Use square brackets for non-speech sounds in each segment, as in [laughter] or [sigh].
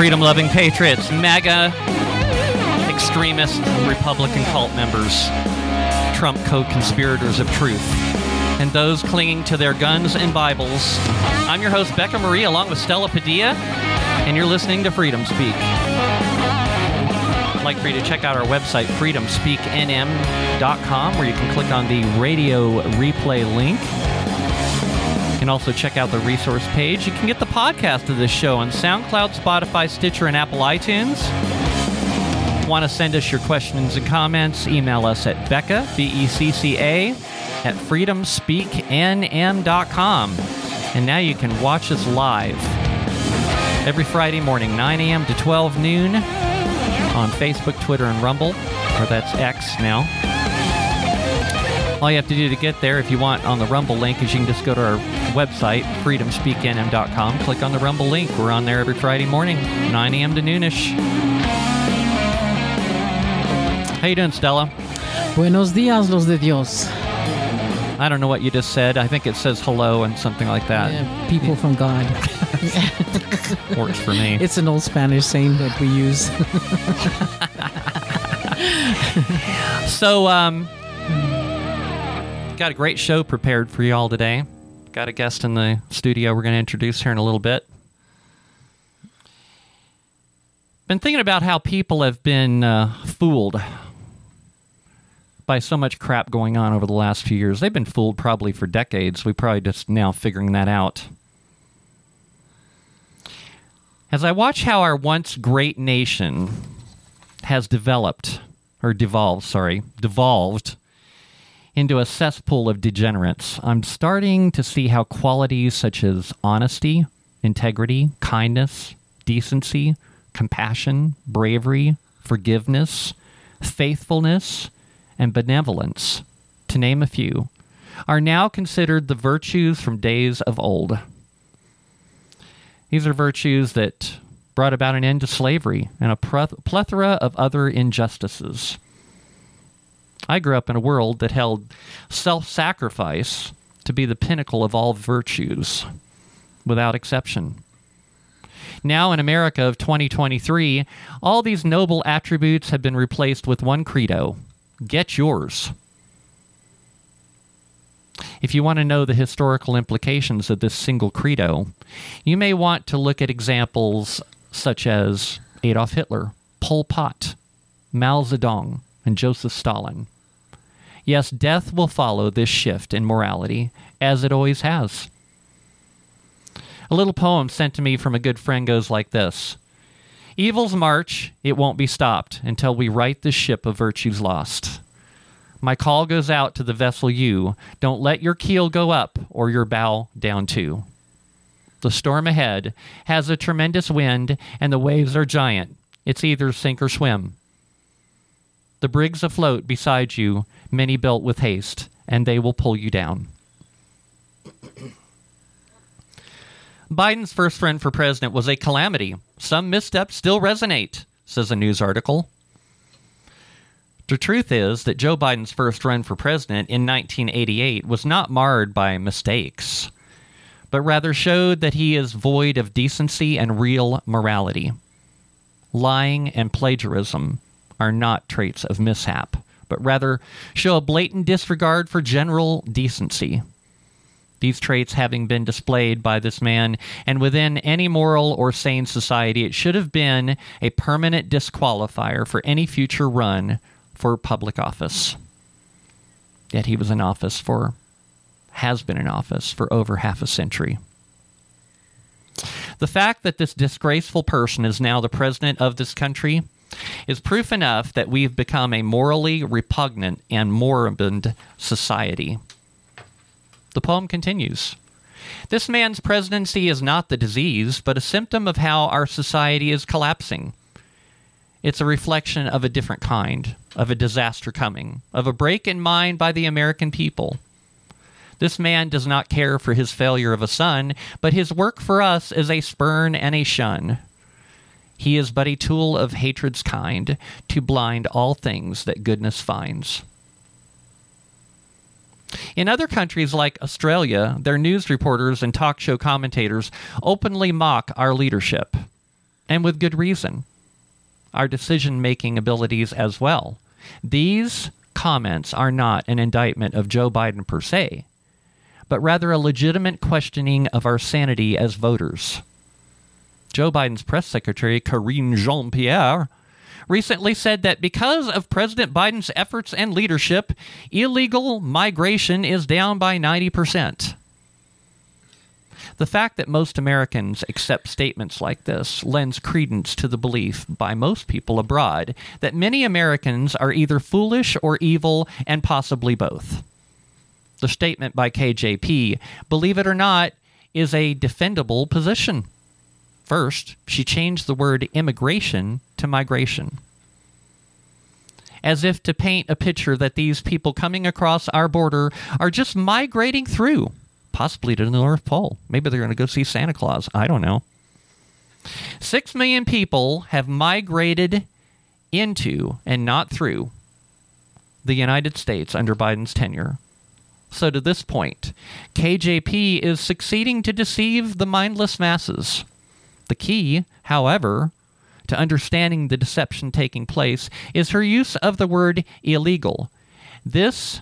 Freedom loving patriots, MAGA extremist Republican cult members, Trump co conspirators of truth, and those clinging to their guns and Bibles. I'm your host, Becca Marie, along with Stella Padilla, and you're listening to Freedom Speak. I'd like for you to check out our website, freedomspeaknm.com, where you can click on the radio replay link can also check out the resource page. You can get the podcast of this show on SoundCloud, Spotify, Stitcher, and Apple iTunes. Want to send us your questions and comments? Email us at Becca, B E C C A, at freedomspeaknm.com. And now you can watch us live every Friday morning, 9 a.m. to 12 noon on Facebook, Twitter, and Rumble, or that's X now. All you have to do to get there, if you want, on the Rumble link, is you can just go to our website, freedomspeaknm.com, click on the Rumble link. We're on there every Friday morning, 9 a.m. to noonish. How you doing, Stella? Buenos días, los de Dios. I don't know what you just said. I think it says hello and something like that. Yeah, people from God. [laughs] Works for me. It's an old Spanish saying that we use. [laughs] so, um, got a great show prepared for y'all today. Got a guest in the studio we're going to introduce here in a little bit. Been thinking about how people have been uh, fooled by so much crap going on over the last few years. They've been fooled probably for decades. We're probably just now figuring that out. As I watch how our once great nation has developed, or devolved, sorry, devolved into a cesspool of degenerates, I'm starting to see how qualities such as honesty, integrity, kindness, decency, compassion, bravery, forgiveness, faithfulness, and benevolence, to name a few, are now considered the virtues from days of old. These are virtues that brought about an end to slavery and a plethora of other injustices. I grew up in a world that held self sacrifice to be the pinnacle of all virtues, without exception. Now, in America of 2023, all these noble attributes have been replaced with one credo get yours. If you want to know the historical implications of this single credo, you may want to look at examples such as Adolf Hitler, Pol Pot, Mao Zedong, and Joseph Stalin. Yes, death will follow this shift in morality, as it always has. A little poem sent to me from a good friend goes like this Evil's march, it won't be stopped until we right the ship of virtues lost. My call goes out to the vessel you. Don't let your keel go up or your bow down too. The storm ahead has a tremendous wind and the waves are giant. It's either sink or swim. The brig's afloat beside you, many built with haste, and they will pull you down. [clears throat] Biden's first run for president was a calamity. Some missteps still resonate, says a news article. The truth is that Joe Biden's first run for president in 1988 was not marred by mistakes, but rather showed that he is void of decency and real morality. Lying and plagiarism are not traits of mishap but rather show a blatant disregard for general decency. These traits having been displayed by this man, and within any moral or sane society, it should have been a permanent disqualifier for any future run for public office. Yet he was in office for, has been in office for over half a century. The fact that this disgraceful person is now the president of this country is proof enough that we've become a morally repugnant and moribund society. The poem continues. This man's presidency is not the disease, but a symptom of how our society is collapsing. It's a reflection of a different kind, of a disaster coming, of a break in mind by the American people. This man does not care for his failure of a son, but his work for us is a spurn and a shun. He is but a tool of hatred's kind, to blind all things that goodness finds. In other countries like Australia, their news reporters and talk show commentators openly mock our leadership, and with good reason. Our decision making abilities as well. These comments are not an indictment of Joe Biden per se, but rather a legitimate questioning of our sanity as voters. Joe Biden's press secretary, Karine Jean Pierre, recently said that because of President Biden's efforts and leadership, illegal migration is down by 90%. The fact that most Americans accept statements like this lends credence to the belief by most people abroad that many Americans are either foolish or evil and possibly both. The statement by KJP, believe it or not, is a defendable position. First, she changed the word immigration to migration. As if to paint a picture that these people coming across our border are just migrating through, possibly to the North Pole. Maybe they're going to go see Santa Claus. I don't know. Six million people have migrated into and not through the United States under Biden's tenure. So, to this point, KJP is succeeding to deceive the mindless masses. The key, however, to understanding the deception taking place is her use of the word illegal. This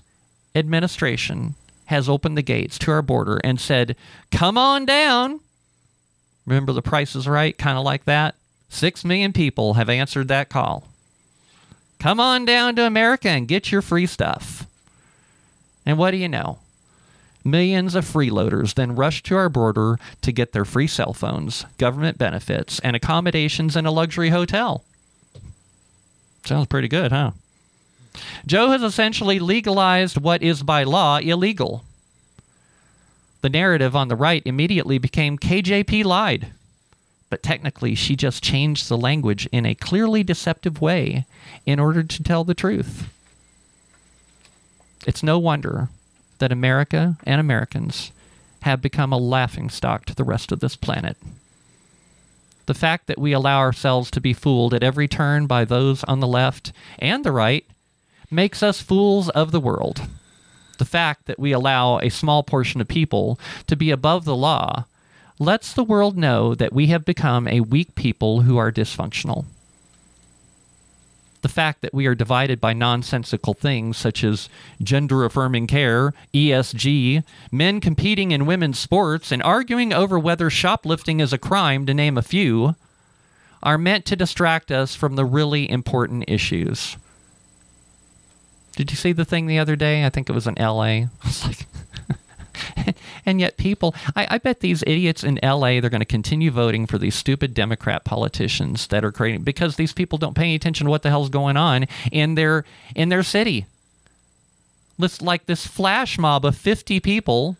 administration has opened the gates to our border and said, Come on down. Remember the price is right? Kind of like that. Six million people have answered that call. Come on down to America and get your free stuff. And what do you know? Millions of freeloaders then rush to our border to get their free cell phones, government benefits, and accommodations in a luxury hotel. Sounds pretty good, huh? Joe has essentially legalized what is by law illegal. The narrative on the right immediately became KJP lied. But technically, she just changed the language in a clearly deceptive way in order to tell the truth. It's no wonder that America and Americans have become a laughingstock to the rest of this planet. The fact that we allow ourselves to be fooled at every turn by those on the left and the right makes us fools of the world. The fact that we allow a small portion of people to be above the law lets the world know that we have become a weak people who are dysfunctional the fact that we are divided by nonsensical things such as gender affirming care, ESG, men competing in women's sports, and arguing over whether shoplifting is a crime, to name a few, are meant to distract us from the really important issues. Did you see the thing the other day? I think it was in LA. [laughs] I was like, [laughs] and yet people I, I, bet these idiots in LA they're going to continue voting for these stupid Democrat politicians that are creating because these people don't pay any attention to what the hell's going on in their in their city. Let's like this flash mob of 50 people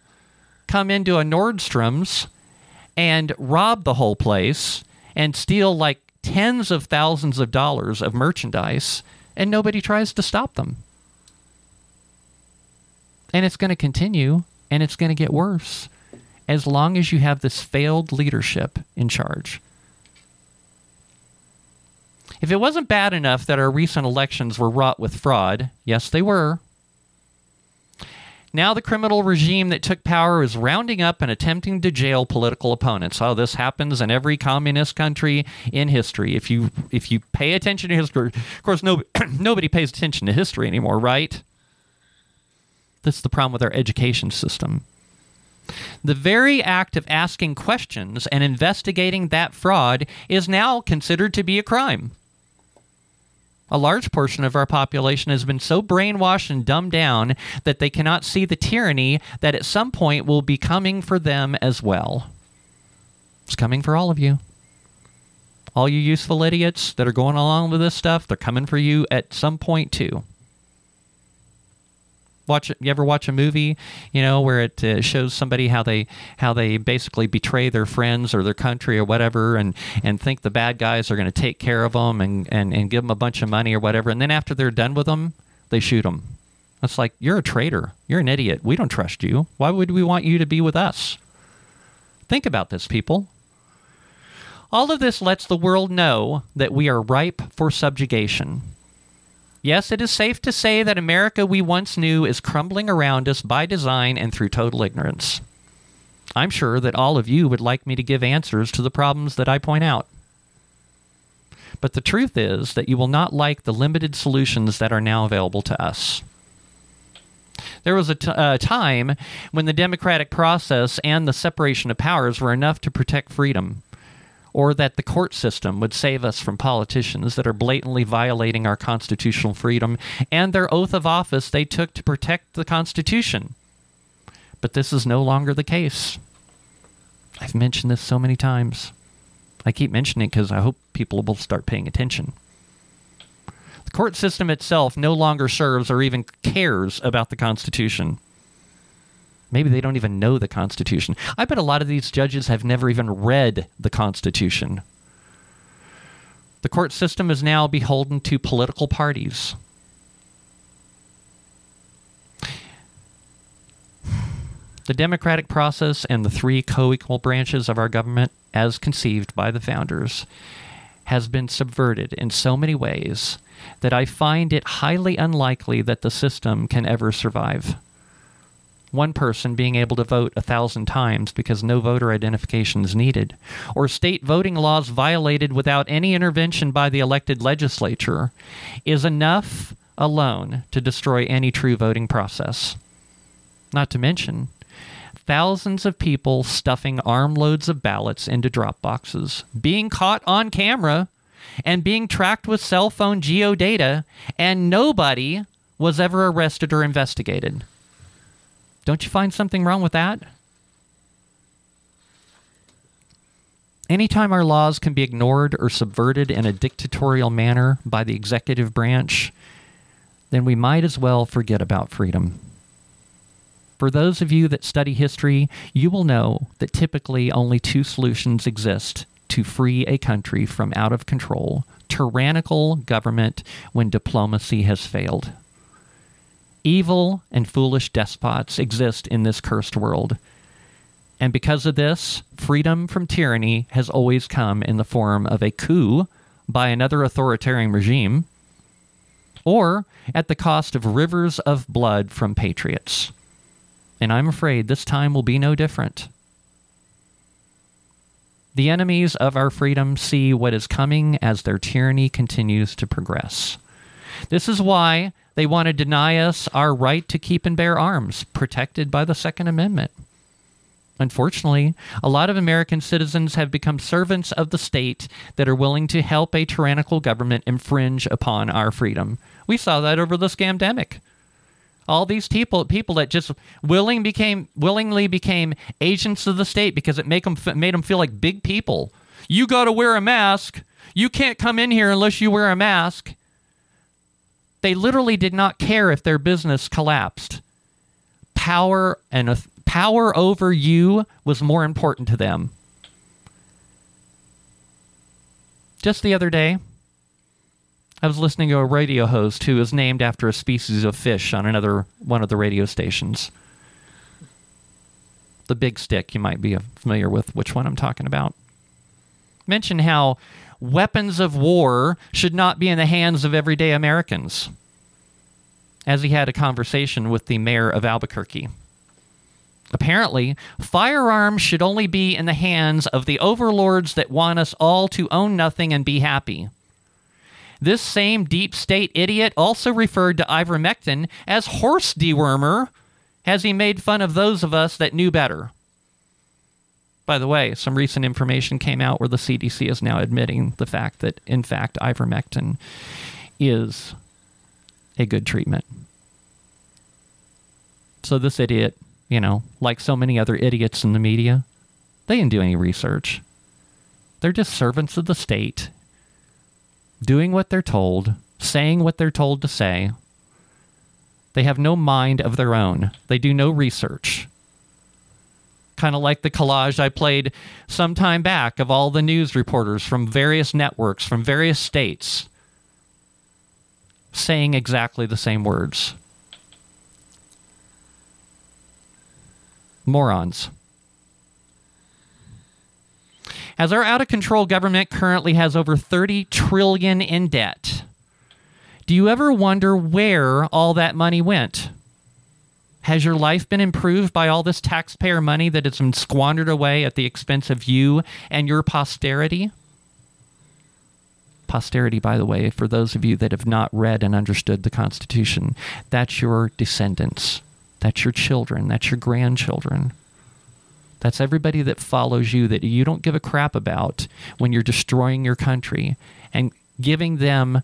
come into a Nordstrom's and rob the whole place and steal like tens of thousands of dollars of merchandise and nobody tries to stop them. And it's going to continue and it's going to get worse as long as you have this failed leadership in charge. If it wasn't bad enough that our recent elections were wrought with fraud, yes, they were. Now the criminal regime that took power is rounding up and attempting to jail political opponents. Oh, this happens in every communist country in history. If you if you pay attention to history, of course, no, [clears throat] nobody pays attention to history anymore, right? That's the problem with our education system. The very act of asking questions and investigating that fraud is now considered to be a crime. A large portion of our population has been so brainwashed and dumbed down that they cannot see the tyranny that at some point will be coming for them as well. It's coming for all of you. All you useful idiots that are going along with this stuff, they're coming for you at some point too. Watch you ever watch a movie, you know, where it uh, shows somebody how they how they basically betray their friends or their country or whatever, and and think the bad guys are going to take care of them and, and and give them a bunch of money or whatever, and then after they're done with them, they shoot them. it's like you're a traitor. You're an idiot. We don't trust you. Why would we want you to be with us? Think about this, people. All of this lets the world know that we are ripe for subjugation. Yes, it is safe to say that America we once knew is crumbling around us by design and through total ignorance. I'm sure that all of you would like me to give answers to the problems that I point out. But the truth is that you will not like the limited solutions that are now available to us. There was a t- uh, time when the democratic process and the separation of powers were enough to protect freedom or that the court system would save us from politicians that are blatantly violating our constitutional freedom and their oath of office they took to protect the Constitution. But this is no longer the case. I've mentioned this so many times. I keep mentioning it because I hope people will start paying attention. The court system itself no longer serves or even cares about the Constitution. Maybe they don't even know the Constitution. I bet a lot of these judges have never even read the Constitution. The court system is now beholden to political parties. The democratic process and the three co equal branches of our government, as conceived by the founders, has been subverted in so many ways that I find it highly unlikely that the system can ever survive one person being able to vote a thousand times because no voter identification is needed, or state voting laws violated without any intervention by the elected legislature, is enough alone to destroy any true voting process. Not to mention, thousands of people stuffing armloads of ballots into drop boxes, being caught on camera, and being tracked with cell phone geodata, and nobody was ever arrested or investigated. Don't you find something wrong with that? Anytime our laws can be ignored or subverted in a dictatorial manner by the executive branch, then we might as well forget about freedom. For those of you that study history, you will know that typically only two solutions exist to free a country from out of control tyrannical government when diplomacy has failed. Evil and foolish despots exist in this cursed world. And because of this, freedom from tyranny has always come in the form of a coup by another authoritarian regime, or at the cost of rivers of blood from patriots. And I'm afraid this time will be no different. The enemies of our freedom see what is coming as their tyranny continues to progress. This is why they want to deny us our right to keep and bear arms, protected by the Second Amendment. Unfortunately, a lot of American citizens have become servants of the state that are willing to help a tyrannical government infringe upon our freedom. We saw that over the scamdemic. All these people, people that just willing became willingly became agents of the state because it make them made them feel like big people. You got to wear a mask. You can't come in here unless you wear a mask. They literally did not care if their business collapsed. Power and power over you was more important to them. Just the other day, I was listening to a radio host who is named after a species of fish on another one of the radio stations. The big stick, you might be familiar with which one I'm talking about. Mention how weapons of war should not be in the hands of everyday Americans, as he had a conversation with the mayor of Albuquerque. Apparently, firearms should only be in the hands of the overlords that want us all to own nothing and be happy. This same deep state idiot also referred to ivermectin as horse dewormer as he made fun of those of us that knew better. By the way, some recent information came out where the CDC is now admitting the fact that, in fact, ivermectin is a good treatment. So, this idiot, you know, like so many other idiots in the media, they didn't do any research. They're just servants of the state, doing what they're told, saying what they're told to say. They have no mind of their own. They do no research. Kind of like the collage I played some time back of all the news reporters from various networks, from various states, saying exactly the same words. Morons. As our out of control government currently has over 30 trillion in debt. Do you ever wonder where all that money went? Has your life been improved by all this taxpayer money that has been squandered away at the expense of you and your posterity? Posterity, by the way, for those of you that have not read and understood the Constitution, that's your descendants, that's your children, that's your grandchildren. That's everybody that follows you that you don't give a crap about when you're destroying your country and giving them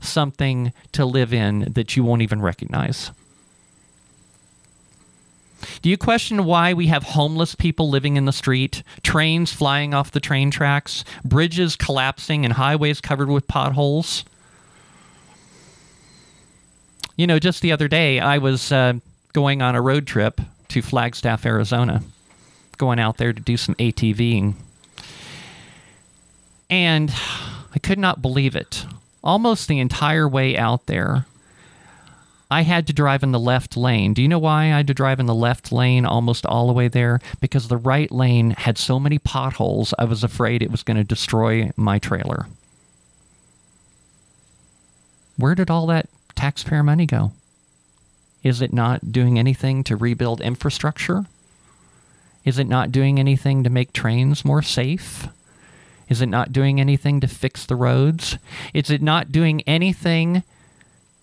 something to live in that you won't even recognize. Do you question why we have homeless people living in the street, trains flying off the train tracks, bridges collapsing, and highways covered with potholes? You know, just the other day, I was uh, going on a road trip to Flagstaff, Arizona going out there to do some ATVing. And I could not believe it. Almost the entire way out there, I had to drive in the left lane. Do you know why I had to drive in the left lane almost all the way there? Because the right lane had so many potholes, I was afraid it was going to destroy my trailer. Where did all that taxpayer money go? Is it not doing anything to rebuild infrastructure? Is it not doing anything to make trains more safe? Is it not doing anything to fix the roads? Is it not doing anything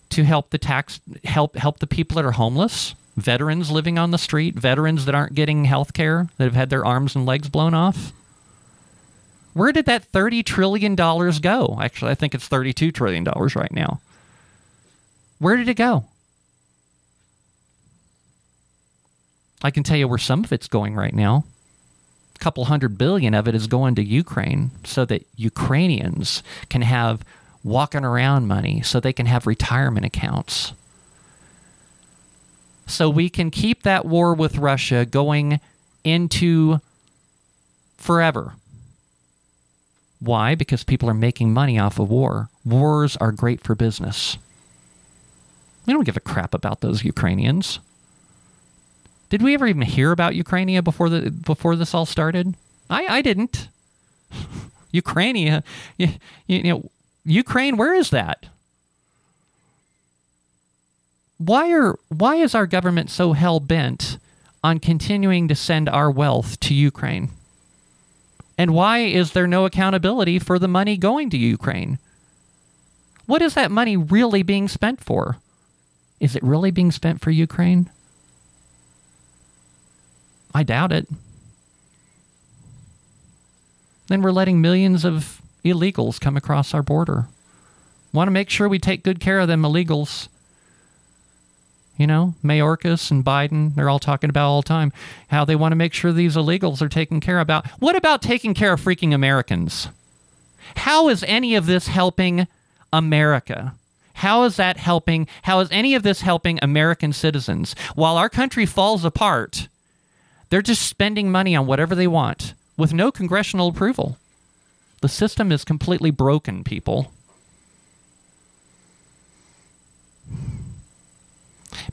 to help the tax help help the people that are homeless? Veterans living on the street, veterans that aren't getting health care, that have had their arms and legs blown off? Where did that $30 trillion go? Actually, I think it's $32 trillion right now. Where did it go? I can tell you where some of it's going right now. A couple hundred billion of it is going to Ukraine so that Ukrainians can have walking around money, so they can have retirement accounts. So we can keep that war with Russia going into forever. Why? Because people are making money off of war. Wars are great for business. We don't give a crap about those Ukrainians. Did we ever even hear about Ukraine before the before this all started? I I didn't. [laughs] Ukraine, you, you, know, Ukraine. Where is that? Why are why is our government so hell bent on continuing to send our wealth to Ukraine? And why is there no accountability for the money going to Ukraine? What is that money really being spent for? Is it really being spent for Ukraine? I doubt it. Then we're letting millions of illegals come across our border. Want to make sure we take good care of them illegals. You know, Mayorkas and Biden, they're all talking about all the time how they want to make sure these illegals are taken care about. What about taking care of freaking Americans? How is any of this helping America? How is that helping? How is any of this helping American citizens? While our country falls apart, they're just spending money on whatever they want with no congressional approval. The system is completely broken, people.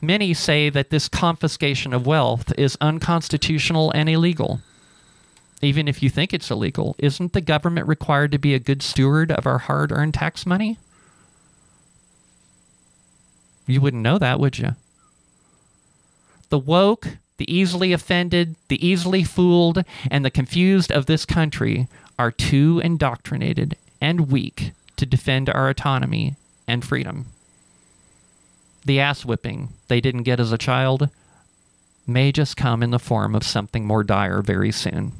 Many say that this confiscation of wealth is unconstitutional and illegal. Even if you think it's illegal, isn't the government required to be a good steward of our hard earned tax money? You wouldn't know that, would you? The woke, the easily offended, the easily fooled, and the confused of this country are too indoctrinated and weak to defend our autonomy and freedom. The ass whipping they didn't get as a child may just come in the form of something more dire very soon.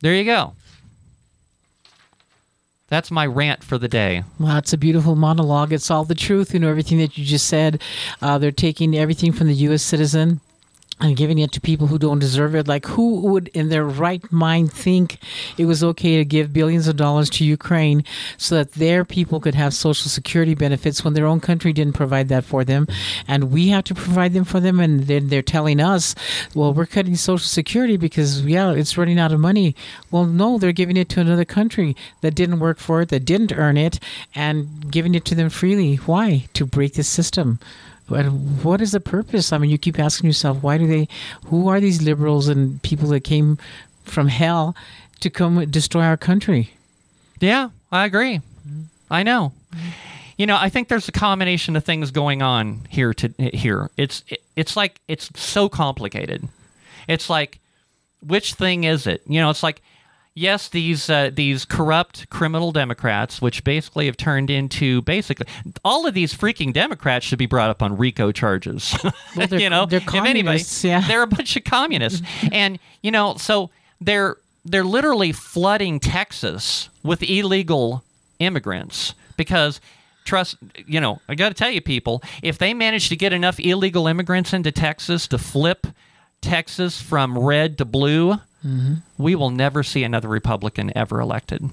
There you go. That's my rant for the day. Wow, it's a beautiful monologue. It's all the truth, you know, everything that you just said. Uh, they're taking everything from the U.S. citizen and giving it to people who don't deserve it. Like, who would in their right mind think it was okay to give billions of dollars to Ukraine so that their people could have social security benefits when their own country didn't provide that for them? And we have to provide them for them. And then they're telling us, well, we're cutting social security because, yeah, it's running out of money. Well, no, they're giving it to another country that didn't work for it, that didn't earn it, and giving it to them freely. Why? To break the system. And what is the purpose? I mean, you keep asking yourself, why do they? Who are these liberals and people that came from hell to come destroy our country? Yeah, I agree. I know. You know, I think there's a combination of things going on here. To here, it's it, it's like it's so complicated. It's like, which thing is it? You know, it's like yes, these uh, these corrupt criminal Democrats, which basically have turned into basically all of these freaking Democrats should be brought up on RICO charges. [laughs] Well, they're- you know, they're if anybody, communists, yeah. they're a bunch of communists, [laughs] and you know, so they're they're literally flooding Texas with illegal immigrants because. Trust, you know, I got to tell you, people, if they manage to get enough illegal immigrants into Texas to flip Texas from red to blue, we will never see another Republican ever elected.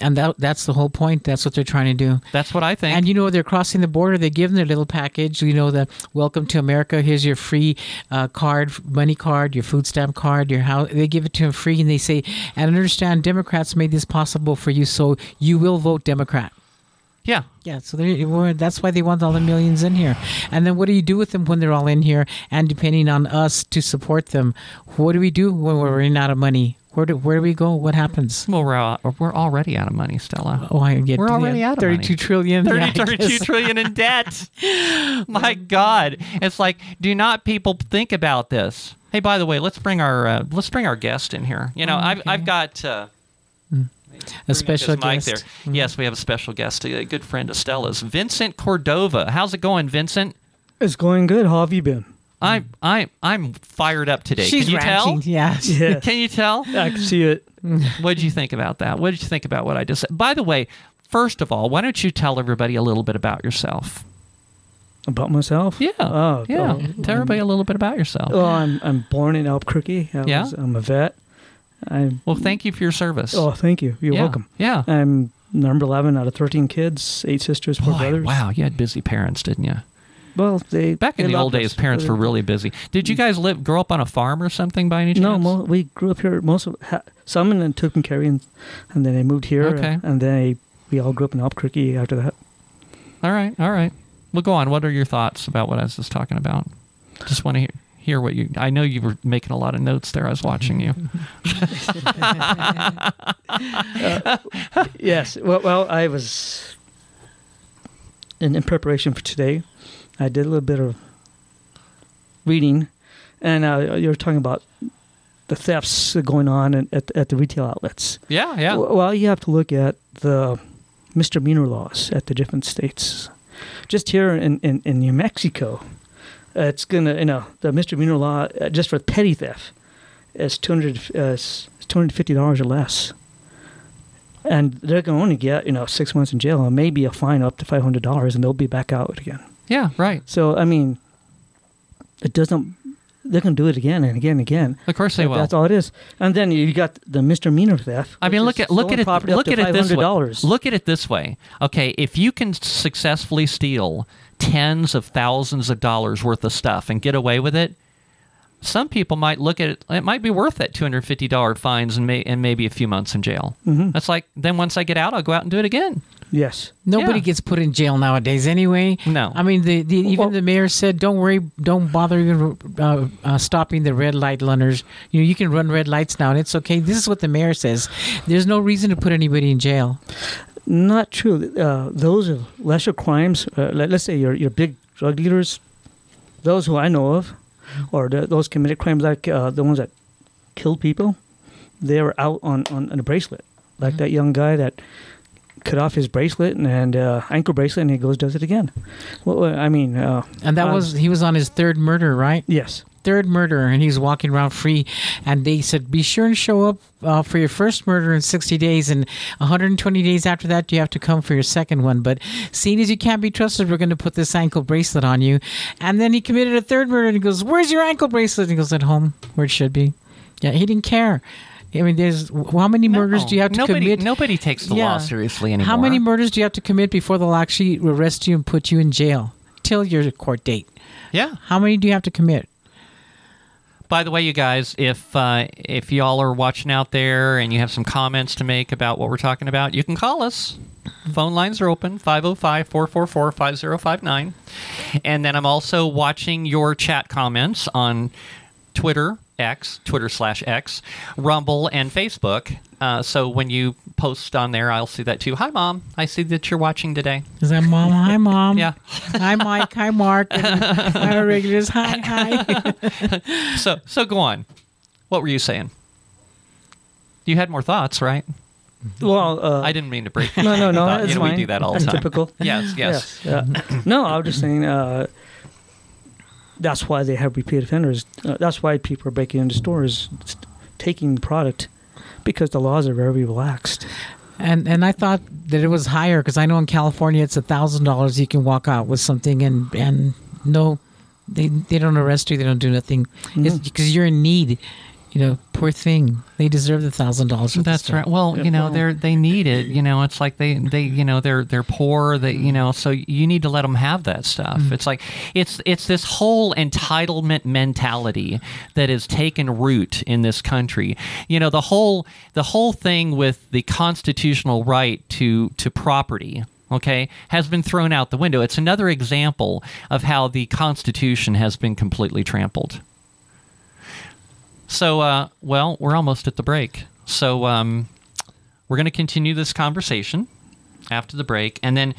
And that that's the whole point. That's what they're trying to do. That's what I think. And you know, they're crossing the border. They give them their little package. You know, the welcome to America. Here's your free uh, card, money card, your food stamp card, your house. They give it to them free, and they say, "And understand, Democrats made this possible for you, so you will vote Democrat." Yeah, Yeah, so that's why they want all the millions in here. And then what do you do with them when they're all in here? And depending on us to support them, what do we do when we're running out of money? Where do where do we go? What happens? well, we're al- we're already out of money, Stella. Oh, I get We're already out of money. thirty-two trillion. Yeah, 30, I 32 guess. trillion in debt. [laughs] My God, it's like, do not people think about this? Hey, by the way, let's bring our uh, let's bring our guest in here. You know, I've. I've got. Uh, A special his mic guest. there. Mm-hmm. Yes, we have a special guest, a good friend of Stella's, Vincent Cordova. How's it going, Vincent? It's going good. How have you been? I'm I'm I'm fired up today. She's Can you ranting. tell? [laughs] Yeah. Yeah, Can you tell? I can see it. [laughs] What did you think about that? What did you think about what I just said? By the way, first of all, why don't you tell everybody a little bit about yourself? About myself? Yeah. Oh, yeah. oh, tell everybody a little bit about yourself. Well, I'm I'm born in Albuquerque. I Yeah? was, I'm a vet. I'm. well, thank you for your service. Oh, thank you. You're yeah. welcome. Yeah. I'm number eleven out of thirteen kids, eight sisters, four Boy, brothers. wow, you had busy parents, didn't you? Well, they Back in they the old loved days, us. parents were really busy. Did you guys live grow up on a farm or something by any chance? No, mo- we grew up here. Most of ha- some in Tucumcari, and, and then they moved here. Okay. And then I, we all grew up in Albuquerque after that. All right, all right. Well, go on. What are your thoughts about what I was just talking about? Just want to hear, hear what you. I know you were making a lot of notes there. I was watching you. [laughs] yes. Well, well, I was in, in preparation for today. I did a little bit of reading, and uh, you were talking about the thefts going on at, at, at the retail outlets. Yeah, yeah. Well, you have to look at the misdemeanor laws at the different states. Just here in, in, in New Mexico, uh, it's gonna you know the misdemeanor law uh, just for petty theft is two hundred uh, two hundred fifty dollars or less, and they're gonna only get you know six months in jail and maybe a fine up to five hundred dollars, and they'll be back out again. Yeah, right. So I mean, it doesn't. They're gonna do it again and again and again. Of course they That- will. That's all it is. And then you got the misdemeanor theft. I mean, look at look at it. Look at it this way. $500. Look at it this way. Okay, if you can successfully steal tens of thousands of dollars worth of stuff and get away with it, some people might look at it. It might be worth that two hundred fifty dollar fines and may, and maybe a few months in jail. Mhm. That's like then once I get out, I'll go out and do it again. Yes. Nobody Yeah. gets put in jail nowadays anyway. No. I mean, the, the even Well- the mayor said, "Don't worry, don't bother even uh, uh, stopping the red light runners. You know, you can run red lights now, and it's okay." This is what the mayor says. There's no reason to put anybody in jail. Not true. Uh, those are lesser crimes. Uh, let, us say your your big drug dealers, those who I know of, or the, those committed crimes like uh, the ones that killed people, they were out on, on, on a bracelet. Like Mhm. that young guy that cut off his bracelet and, and uh, ankle bracelet, and he goes does it again. Well, uh, I mean, uh, And that was he was on his third murder, right? yes. Third murder, and he's walking around free. And they said, be sure and show up uh, for your first murder in 60 days, and 120 days after that, you have to come for your second one. But seeing as you can't be trusted, we're going to put this ankle bracelet on you. And then he committed a third murder, and he goes, "Where's your ankle bracelet?" And he goes, "At home, where it should be." Yeah, he didn't care. I mean, there's how many murders No. do you have to nobody, commit? Nobody takes the law seriously anymore. How many murders do you have to commit before they'll actually arrest you and put you in jail till your court date? Yeah. How many do you have to commit? By the way, you guys, if uh, if y'all are watching out there and you have some comments to make about what we're talking about, you can call us. Phone lines are open 505 444 5059. And then I'm also watching your chat comments on Twitter, X, Twitter slash X, Rumble, and Facebook. Uh, so when you post on there, I'll see that too. Hi, Mom. I see that you're watching today. Is that mom? Hi, [laughs] mom. Yeah. Hi, Mike. Hi, Mark. And my regulars. Hi, hi. [laughs] So so go on. What were you saying? You had more thoughts, right? Well, uh, I didn't mean to break. No, no, no. thought. That's you know, fine. we do that all the time. typical. Yes, yes. Yeah. no, I was just saying. Uh, that's why they have repeat offenders. Uh, that's why people are breaking into stores, taking the product, because the laws are very relaxed. And and I thought that it was higher because I know in California it's a thousand dollars you can walk out with something and and no, they they don't arrest you. They don't do nothing. It's Mhm. because you're in need. You know, poor thing. They deserve the thousand dollars. That's right. Well, Yeah, you know, they're they need it. You know, it's like they they you know they're they're poor. They you know, so you need to let them have that stuff. Mm. It's like it's it's this whole entitlement mentality that has taken root in this country. You know, the whole the whole thing with the constitutional right to to property. Okay, has been thrown out the window. It's another example of how the Constitution has been completely trampled. So, uh, well, we're almost at the break. So, um, we're going to continue this conversation after the break. And then,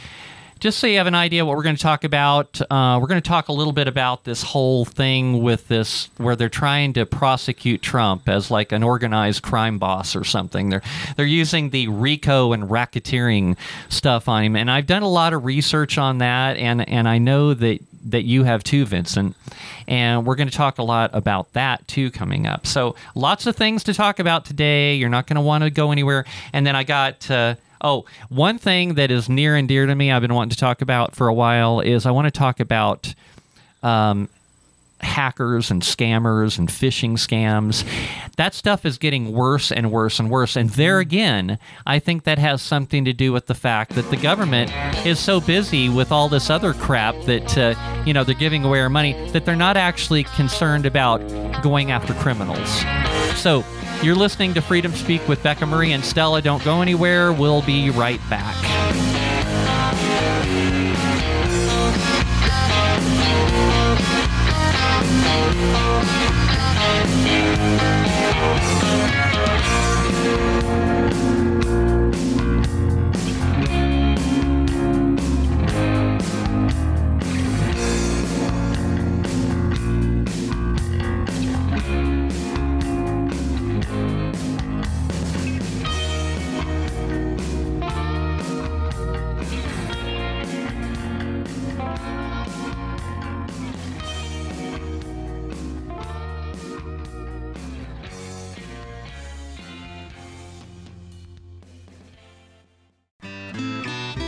just so you have an idea what we're going to talk about, uh, we're going to talk a little bit about this whole thing with this where they're trying to prosecute Trump as like an organized crime boss or something. They're they're using the RICO and racketeering stuff on him, and I've done a lot of research on that, and and I know that that you have too, Vincent. And we're going to talk a lot about that too coming up. So lots of things to talk about today. You're not going to want to go anywhere. And then I got. Uh, Oh, one thing that is near and dear to me, I've been wanting to talk about for a while, is I want to talk about um, hackers and scammers and phishing scams. That stuff is getting worse and worse and worse. And there again, I think that has something to do with the fact that the government is so busy with all this other crap that, uh, you know, they're giving away our money that they're not actually concerned about going after criminals. So, you're listening to Freedom Speak with Becca Marie and Stella. Don't go anywhere. We'll be right back.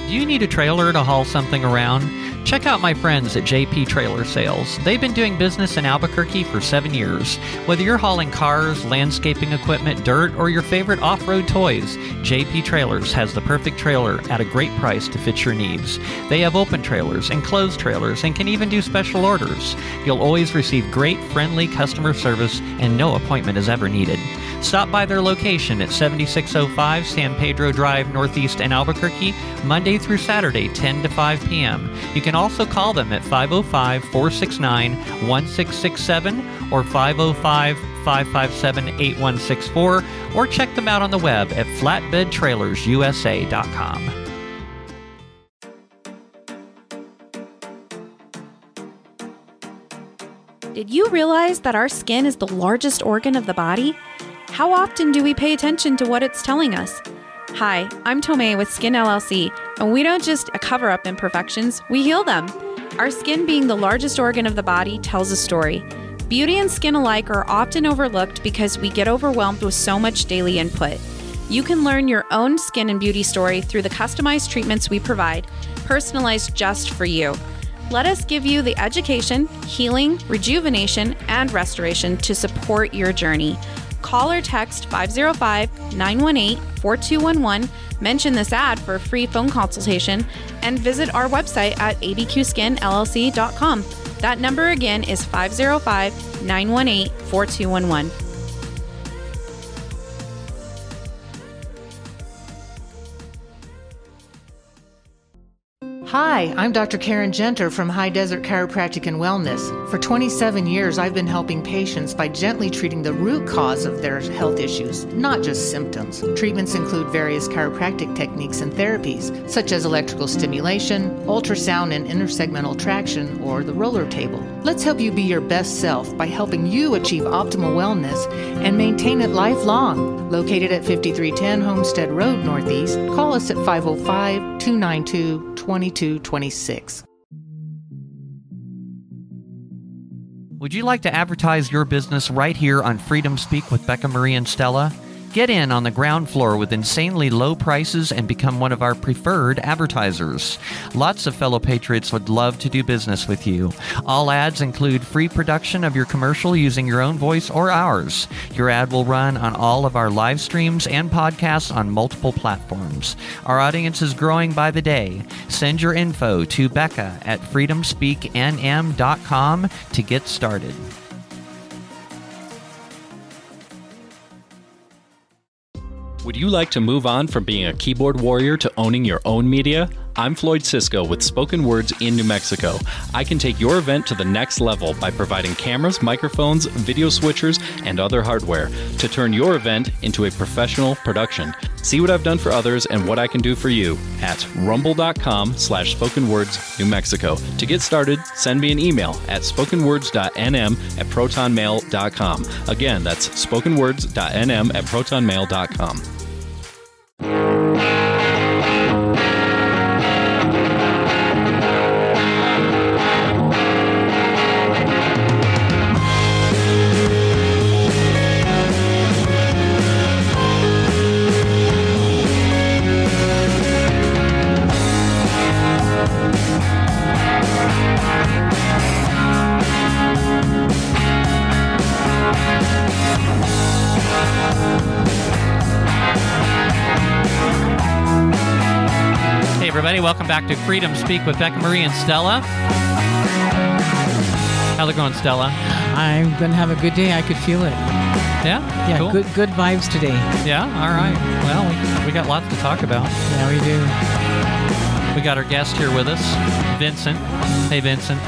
You need a trailer to haul something around? Check out my friends at JP Trailer Sales. They've been doing business in Albuquerque for seven years. Whether you're hauling cars, landscaping equipment, dirt, or your favorite off road toys, JP Trailers has the perfect trailer at a great price to fit your needs. They have open trailers and closed trailers and can even do special orders. You'll always receive great, friendly customer service and no appointment is ever needed. Stop by their location at 7605 San Pedro Drive, Northeast in Albuquerque, Monday through Saturday, 10 to 5 p.m. You can also call them at 505 469 1667 or 505 557 8164 or check them out on the web at flatbedtrailersusa.com. Did you realize that our skin is the largest organ of the body? How often do we pay attention to what it's telling us? Hi, I'm Tomei with Skin LLC, and we don't just cover up imperfections, we heal them. Our skin, being the largest organ of the body, tells a story. Beauty and skin alike are often overlooked because we get overwhelmed with so much daily input. You can learn your own skin and beauty story through the customized treatments we provide, personalized just for you. Let us give you the education, healing, rejuvenation, and restoration to support your journey. Call or text 505 918 4211, mention this ad for a free phone consultation, and visit our website at abqskinllc.com. That number again is 505 918 4211. Hi, I'm Dr. Karen Genter from High Desert Chiropractic and Wellness. For 27 years, I've been helping patients by gently treating the root cause of their health issues, not just symptoms. Treatments include various chiropractic techniques and therapies, such as electrical stimulation, ultrasound and intersegmental traction, or the roller table. Let's help you be your best self by helping you achieve optimal wellness and maintain it lifelong. Located at 5310 Homestead Road Northeast, call us at 505 292 2226. Would you like to advertise your business right here on Freedom Speak with Becca Mari and Stella? Get in on the ground floor with insanely low prices and become one of our preferred advertisers. Lots of fellow patriots would love to do business with you. All ads include free production of your commercial using your own voice or ours. Your ad will run on all of our live streams and podcasts on multiple platforms. Our audience is growing by the day. Send your info to Becca at freedomspeaknm.com to get started. Would you like to move on from being a keyboard warrior to owning your own media? I'm Floyd Cisco with Spoken Words in New Mexico. I can take your event to the next level by providing cameras, microphones, video switchers, and other hardware to turn your event into a professional production. See what I've done for others and what I can do for you at rumble.com slash spoken words New Mexico. To get started, send me an email at spokenwords.nm at protonmail.com. Again, that's spokenwords.nm at protonmail.com. back to Freedom Speak with Becca Mari and Stella. How's it going, Stella? I'm gonna have a good day. I could feel it. Yeah? Yeah, Cool. good good vibes today. Yeah, all right. Well, we, we got lots to talk about. Yeah, we do. We got our guest here with us, Vincent. Hey, Vincent.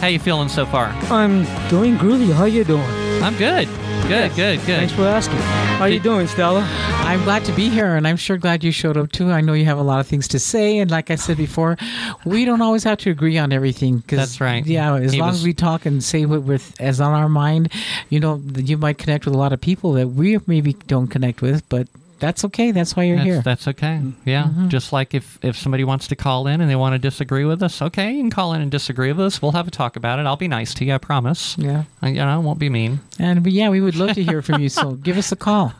How you feeling so far? I'm doing groovy. How you doing? I'm good. Good, good, good. Thanks for asking. How are you doing, Stella? I'm glad to be here, and I'm sure glad you showed up too. I know you have a lot of things to say, and like I said before, we don't always have to agree on everything. 'cause, That's right. Yeah, as He long was- as we talk and say what we're as on our mind, you know, you might connect with a lot of people that we maybe don't connect with, but that's okay. That's why you're That's, here. that's okay. Yeah. Mm-hmm. Just like if, if somebody wants to call in and they want to disagree with us, okay, you can call in and disagree with us. We'll have a talk about it. I'll be nice to you, I promise. yeah, I, you know, I won't be mean. and but yeah, we would love to hear from you. So [laughs] give us a call.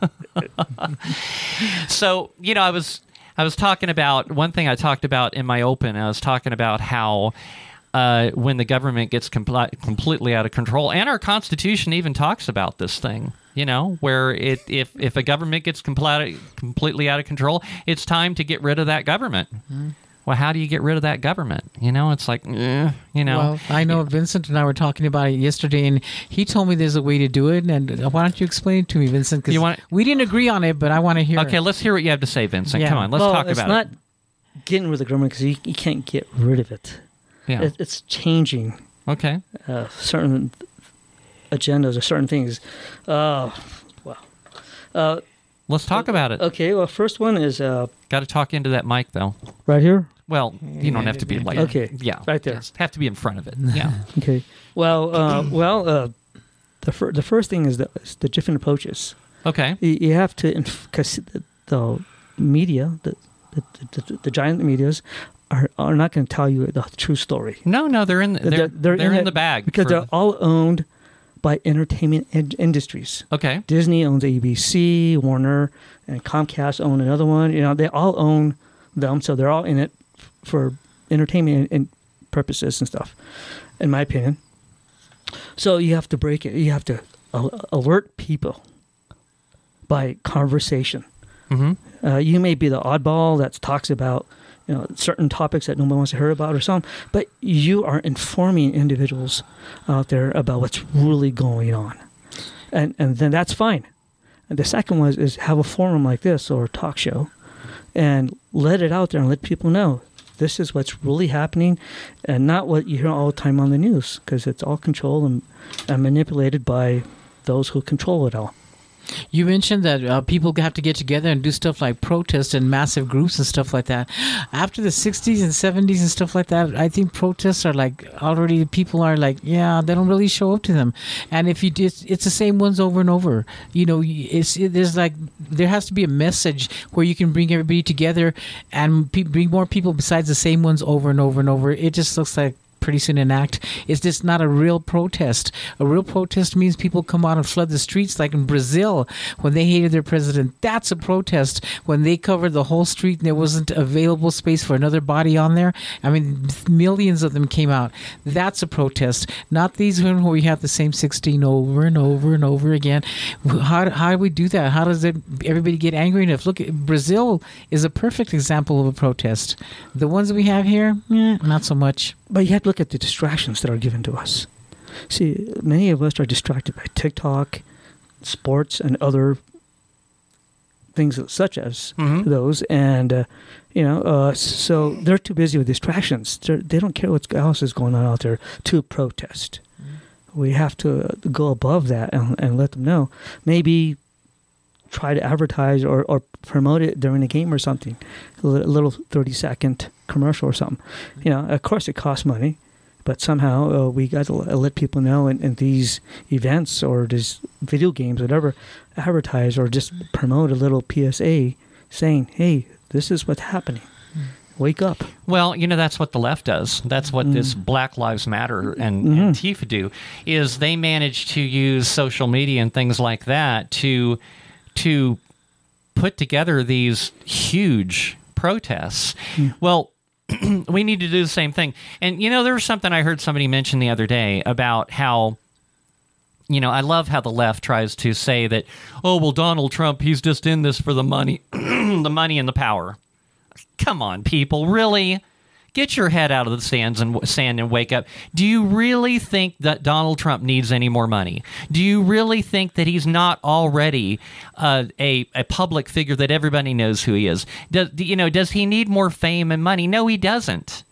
So, you know, I was I was talking about one thing I talked about in my open. I was talking about how uh, when the government gets compl- completely out of control, and our Constitution even talks about this thing. You know, where it if if a government gets compli- completely out of control, it's time to get rid of that government. Well, how do you get rid of that government? You know, it's like, eh, you know, Well, I know Vincent and I were talking about it yesterday, and he told me there's a way to do it. And uh, why don't you explain it to me, Vincent? Because You want- we didn't agree on it, but I want to hear. okay, it. let's hear what you have to say, Vincent. Yeah. Come on, let's talk about it. well, talk it's about not it. getting rid of the government because you, you can't get rid of it. Yeah. it. It's changing okay. uh, certain agendas or certain things. Uh, well, uh, Let's talk about it. okay. Well, first one is uh, Got to talk into that mic, though. right here. Well, you don't have to be like Okay, Yeah, right there. yes, have to be in front of it. [laughs] Yeah, Okay. Well, uh, well, uh, the fir- the first thing is the, is the different approaches. okay. You, you have to because the, the media, the the, the, the, the giant media's are, are not going to tell you the true story No, no, they're in they're, they're, in in the bag because for- they're all owned by entertainment in- industries. Okay. Disney owns ABC, Warner, and Comcast own another one. You know, they all own them, so they're all in it f- for entertainment and purposes and stuff. In my opinion, so you have to break it. You have to al- alert people by conversation. hmm Uh, you may be the oddball that talks about you know certain topics that nobody wants to hear about or something, but you are informing individuals out there about what's really going on, and and then that's fine. And the second one is, is have a forum like this or a talk show, and let it out there and let people know this is what's really happening, and not what you hear all the time on the news because it's all controlled and, and manipulated by those who control it all. You mentioned that uh, people have to get together and do stuff like protest and massive groups and stuff like that. After the 60s and 70s and stuff like that, I think protests are like already people are like, yeah, they don't really show up to them. And if you did, it's the same ones over and over. You know, it's it, there's like there has to be a message where you can bring everybody together and pe- bring more people besides the same ones over and over and over. It just looks like pretty soon enact. is just not a real protest. A real protest means people come out and flood the streets, like in Brazil when they hated their president. That's a protest. When they covered the whole street and there wasn't available space for another body on there. I mean, millions of them came out. That's a protest. Not these ones where we have the same 16 over and over and over again. How, how do we do that? How does it, everybody get angry enough? Look, Brazil is a perfect example of a protest. The ones we have here, eh, not so much. But you have to look at the distractions that are given to us. See, many of us are distracted by TikTok, sports, and other things such as Mhm. those. And, uh, you know, uh, so they're too busy with distractions. They're, they don't care what else is going on out there to protest. We have to uh, go above that and, and let them know. Maybe try to advertise or, or promote it during a game or something. A little 30 second commercial or something. You know, of course it costs money, but somehow uh, we got to let people know in, in these events or these video games, whatever, advertise or just promote a little PSA saying, hey, this is what's happening. Wake up. Well, you know that's what the left does. That's what this mm. Black Lives Matter and mm-hmm. Antifa do. Is they manage to use social media and things like that to to put together these huge protests. Mm. Well, [clears throat] we need to do the same thing. And you know, there was something I heard somebody mention the other day about how you know, I love how the left tries to say that, oh, well, Donald Trump, he's just in this for the money, [clears throat] the money and the power. Come on, people, really? Get your head out of the sands and sand and wake up. Do you really think that Donald Trump needs any more money? Do you really think that he's not already uh, a a public figure that everybody knows who he is? Does you know? Does he need more fame and money? No, he doesn't.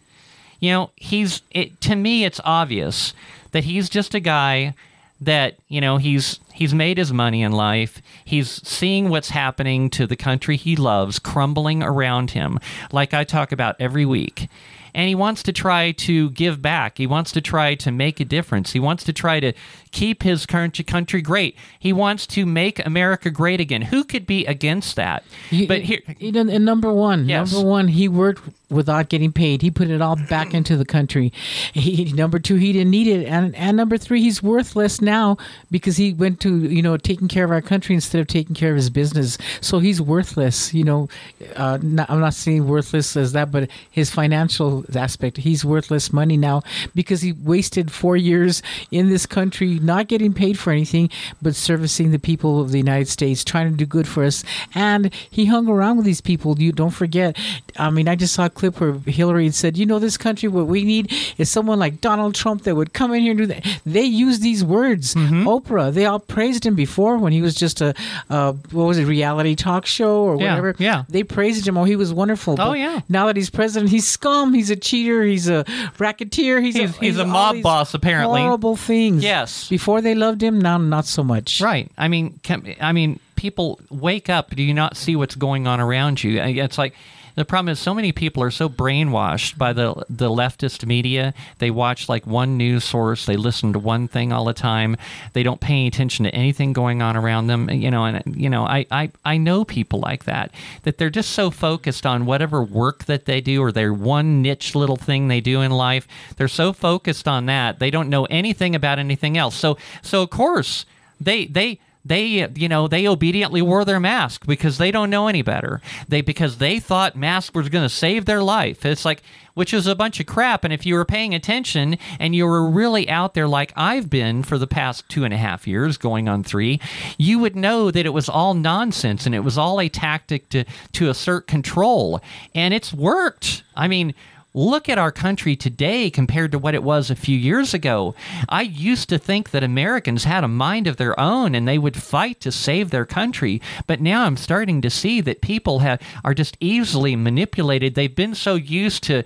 You know, he's it, to me. It's obvious that he's just a guy that you know he's he's made his money in life. He's seeing what's happening to the country he loves crumbling around him. Like i talk about every week and he wants to try to give back he wants to try to make a difference he wants to try to keep his country country great he wants to make america great again who could be against that You- but here you and number one, Yes. number one, he worked without getting paid. He put it all back into the country. He, number two, he didn't need it, and and number three, he's worthless now because he went to you know taking care of our country instead of taking care of his business. So he's worthless. You know, uh, not, I'm not saying worthless as that, but his financial aspect, he's worthless money now because he wasted four years in this country not getting paid for anything, but servicing the people of the United States, trying to do good for us, and he hung around with these people. You don't forget. I mean, I just saw a clip where Hillary said, "You know, this country, what we need is someone like Donald Trump that would come in here and do that." They use these words. Oprah, they all praised him before when he was just a, uh, what was it, reality talk show or whatever. yeah. They praised him. Oh, he was wonderful. Oh, yeah. Now that he's president, he's scum. He's a cheater. He's a racketeer. He's, He's- a, he's a mob boss, apparently. Horrible things. Yes. Before they loved him, now not so much. Right. I mean, can, I mean, people wake up. Do you not see what's going on around you? It's like The problem is so many people are so brainwashed by the the leftist media. They watch like one news source, they listen to one thing all the time. They don't pay any attention to anything going on around them. You know, and you know, I I, I know people like that that they're just so focused on whatever work that they do or their one niche little thing they do in life. They're so focused on that they don't know anything about anything else. So so of course they they they you know they obediently wore their mask because they don't know any better. They because they thought mask was going to save their life. It's like which is a bunch of crap and if you were paying attention and you were really out there like i've been for the past two and a half years going on three you would know that it was all nonsense and it was all a tactic to to assert control. And it's worked. I mean Look at our country today compared to what it was a few years ago. I used to think that Americans had a mind of their own and they would fight to save their country, but now I'm starting to see that people have, are just easily manipulated. They've been so used to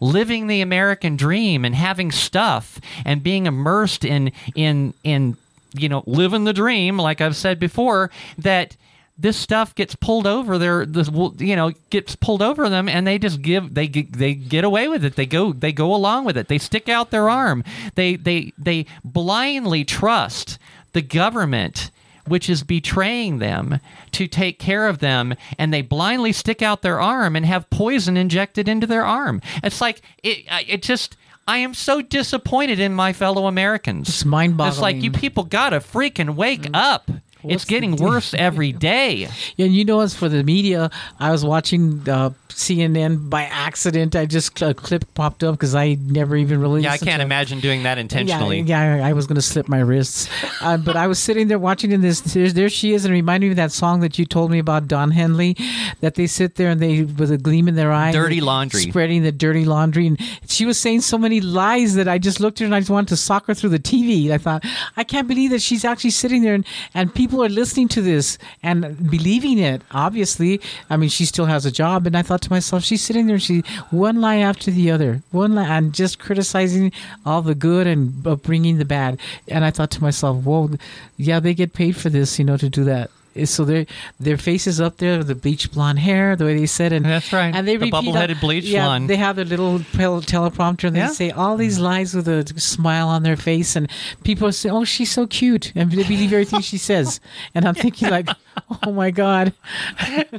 living the American dream and having stuff and being immersed in in in you know living the dream like I've said before that this stuff gets pulled over their this you know gets pulled over them and they just give they they get away with it they go they go along with it they stick out their arm they they they blindly trust the government which is betraying them to take care of them and they blindly stick out their arm and have poison injected into their arm it's like it it just I am so disappointed in my fellow Americans. It's mind-boggling. It's like you people gotta freaking wake mm. up it's getting worse [laughs] every day. And you know, as for the media, I was watching uh, CNN by accident. I just a clip popped up because I never even really. Yeah, I can't imagine doing that intentionally. Yeah, yeah I was going to slip my wrists, uh, [laughs] but I was sitting there watching. And this, there, there she is, and it reminded me of that song that you told me about, Don Henley, that they sit there and they with a gleam in their eye, dirty laundry, spreading the dirty laundry, and she was saying so many lies that I just looked at her and I just wanted to sock her through the TV. I thought, I can't believe that she's actually sitting there and and people are listening to this and believing it. Obviously, I mean, she still has a job, and I thought to myself, she's sitting there, she one lie after the other, one lie, and just criticizing all the good and bringing the bad. And I thought to myself, whoa, yeah, they get paid for this, you know, to do that so their their faces up there, the bleach blonde hair, the way they said it. That's right. And they the bubble-headed bleach yeah, blonde. They have their little teleprompter, and they yeah. say all these mm-hmm. lies with a smile on their face, and people say, "Oh, she's so cute," and they believe everything she says. And I'm thinking, like, [laughs] "Oh my god." [laughs]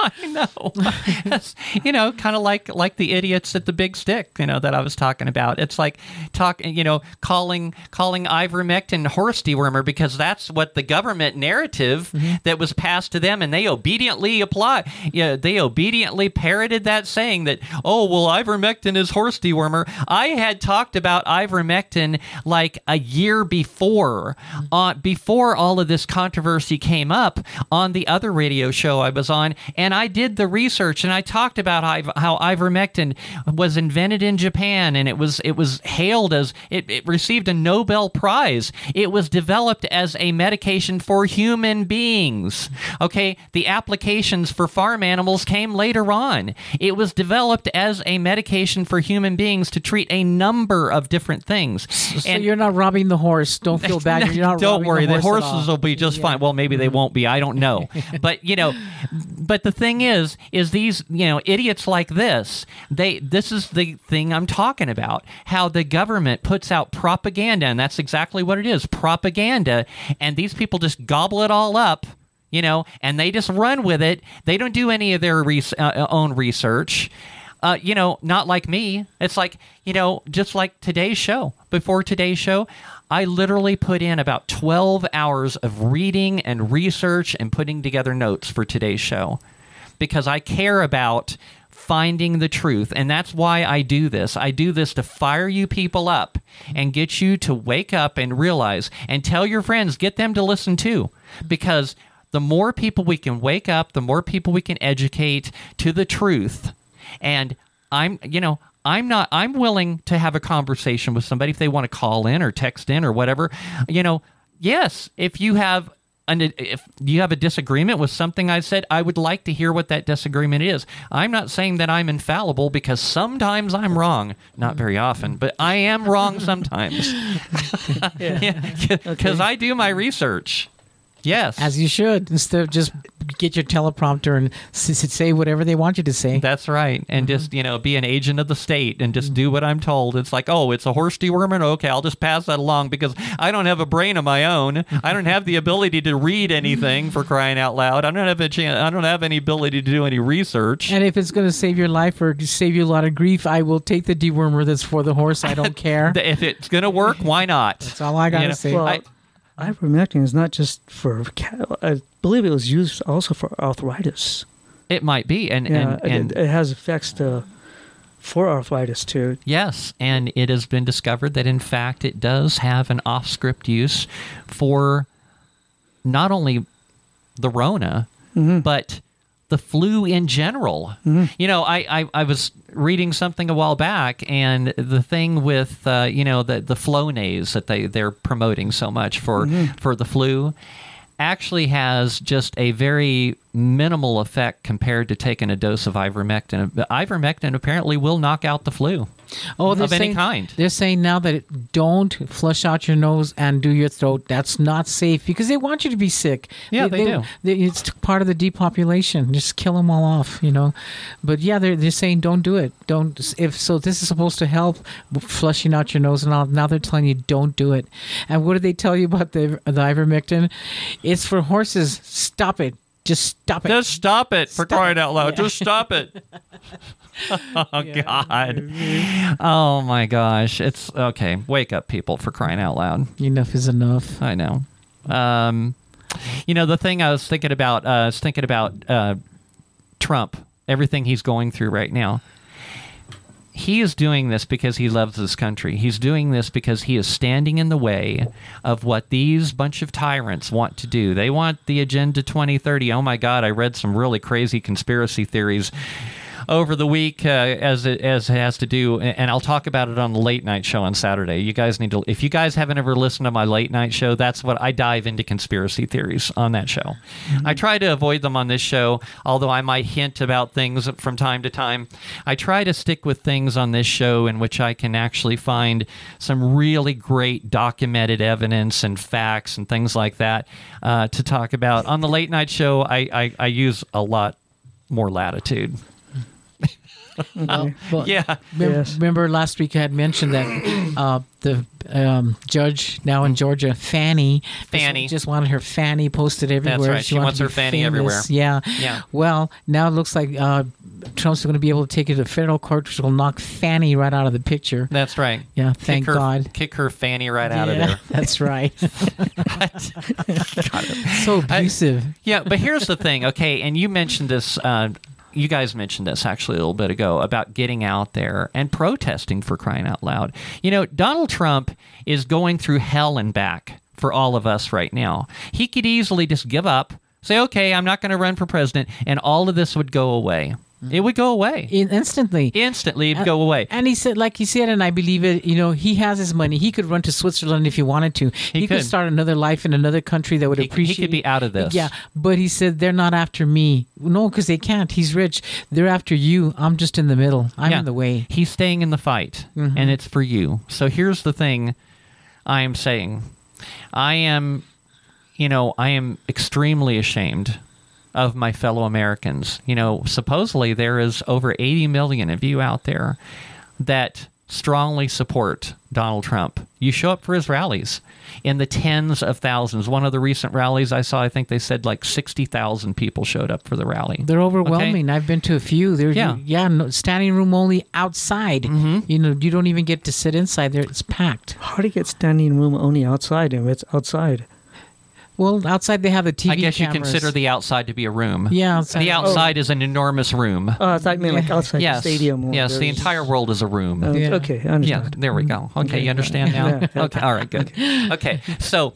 [laughs] I know. [laughs] you know, kind of like like the idiots at the big stick, you know, that I was talking about. It's like talking, you know, calling calling ivermectin horse dewormer because that's what the government narrative mm-hmm. that was passed to them, and they obediently apply. Yeah, you know, they obediently parroted that saying that, oh well, ivermectin is horse dewormer. I had talked about ivermectin like a year before, uh, before all of this controversy came up on the other radio show I was on and I did the research and I talked about how ivermectin was invented in Japan and it was it was hailed as it, it received a Nobel Prize. It was developed as a medication for human beings. Okay, the applications for farm animals came later on. It was developed as a medication for human beings to treat a number of different things. So and you're not robbing the horse. Don't feel bad. You're not. [laughs] Don't worry. The, the horses will be just yeah. fine. Well, maybe they won't be. I don't know. [laughs] but you know, but the thing is, is these you know idiots like this. They this is the thing I'm talking about. How the government puts out propaganda, and that's exactly what it is, propaganda. And these people just gobble it all up you know, and they just run with it. They don't do any of their res- uh, own research. Uh, you know, not like me. It's like, you know, just like today's show. Before today's show, I literally put in about 12 hours of reading and research and putting together notes for today's show because I care about finding the truth. And that's why I do this. I do this to fire you people up and get you to wake up and realize and tell your friends, get them to listen too. Because the more people we can wake up, the more people we can educate to the truth. And I'm, you know, I'm not I'm willing to have a conversation with somebody if they want to call in or text in or whatever. You know, yes, if you have and if you have a disagreement with something I said, I would like to hear what that disagreement is. I'm not saying that I'm infallible because sometimes I'm wrong. Not very often, but I am wrong sometimes. Because [laughs] yeah. [laughs] okay. I do my research. Yes. As you should, instead of just get your teleprompter and s- s- say whatever they want you to say. That's right. And mm-hmm. just, you know, be an agent of the state and just do what I'm told. It's like, oh, it's a horse dewormer. Okay, I'll just pass that along because I don't have a brain of my own. [laughs] I don't have the ability to read anything for crying out loud. I don't have a chance. I don't have any ability to do any research. and if it's going to save your life or save you a lot of grief, I will take the dewormer that's for the horse. I don't [laughs] care. If it's going to work, why not? That's all I got to You know, say. Well, I- ivermectin is not just for cattle. I believe it was used also for arthritis. It might be. And, Yeah, and, and it, it has effects to, for arthritis too. Yes, and it has been discovered that in fact it does have an off script use for not only the Rona, mm-hmm. but the flu in general. You know, I, I, I was reading something a while back, and the thing with uh, you know the the Flonase that they they're promoting so much for for the flu actually has just a very minimal effect compared to taking a dose of ivermectin. Ivermectin apparently will knock out the flu. Oh, they're any saying, kind. They're saying now that it, don't flush out your nose and do your throat. That's not safe because they want you to be sick. Yeah, they do. they- it's part of the depopulation. Just kill them all off, you know. But yeah, they're they're saying don't do it. Don't if so. This is supposed to help flushing out your nose and all. Now they're telling you don't do it. And what do they tell you about the the ivermectin? It's for horses. Stop it. Just stop it. Just stop it for Stop crying it. out loud. Yeah. Just stop it. [laughs] [laughs] oh God. Oh my gosh. It's okay. Wake up, people, for crying out loud. Enough is enough. I know. Um, you know the thing I was thinking about. Uh, I was thinking about uh, Trump. Everything he's going through right now. He is doing this because he loves this country. He's doing this because he is standing in the way of what these bunch of tyrants want to do. They want the Agenda 2030. Oh my God, I read some really crazy conspiracy theories over the week uh, as it as it has to do, and I'll talk about it on the late night show on Saturday. You guys need to, if you guys haven't ever listened to my late night show, that's what I dive into conspiracy theories on that show. I try to avoid them on this show, although I might hint about things from time to time. I try to stick with things on this show in which I can actually find some really great documented evidence and facts and things like that uh, to talk about. On the late night show, I, I, I use a lot more latitude. Well, Yeah. Remember, Yes. remember last week I had mentioned that uh, the um, judge now in Georgia, Fani, just- Fani. just, wanted her Fanny posted everywhere. right. She wanted wants her Fanny famous. everywhere. Yeah. Yeah. Well, now it looks like uh, Trump's going to be able to take it to federal court, which will knock Fani right out of the picture. That's right. Yeah, Kick thank her, God. Kick her fanny right out yeah, of there. [laughs] That's right. [laughs] [laughs] so abusive. Yeah, but here's the thing, okay? And you mentioned this. Uh, you guys mentioned this actually a little bit ago about getting out there and protesting for crying out loud. You know, Donald Trump is going through hell and back for all of us right now. He could easily just give up, say, "Okay, I'm not going to run for president," and all of this would go away. It would go away In, instantly. instantly. It'd uh, go away. And he said, like he said, and I believe it. You know, he has his money. He could run to Switzerland if he wanted to. He, could. could. start another life in another country that would He- he could be out of this. Yeah, but he said they're not after me. No, because they can't. He's rich. They're after you. I'm just in the middle. I'm in the way. He's staying in the fight, mm-hmm. and it's for you. So here's the thing I am saying I am, you know, I am extremely ashamed of my fellow Americans. You know, supposedly there is over 80 million of you out there that strongly support Donald Trump. You show up for his rallies in the tens of thousands. One of the recent rallies I saw, I think they said like 60,000 people showed up for the rally. They're overwhelming. I've been to a few. They're Yeah. yeah, no, standing room only outside. Mm-hmm. You know, you don't even get to sit inside there. It's packed. How do you get standing room only outside if it's outside? Well, outside they have the TV I guess cameras. you consider the outside to be a room. yeah outside. The outside is an enormous room. Oh, I thought you meant like outside yes. the stadium. or yes, the entire world is a room. Uh, Yeah. Okay, I yeah, there we go. Okay, you understand now? Yeah, yeah. Okay, all right, good. [laughs] Okay, so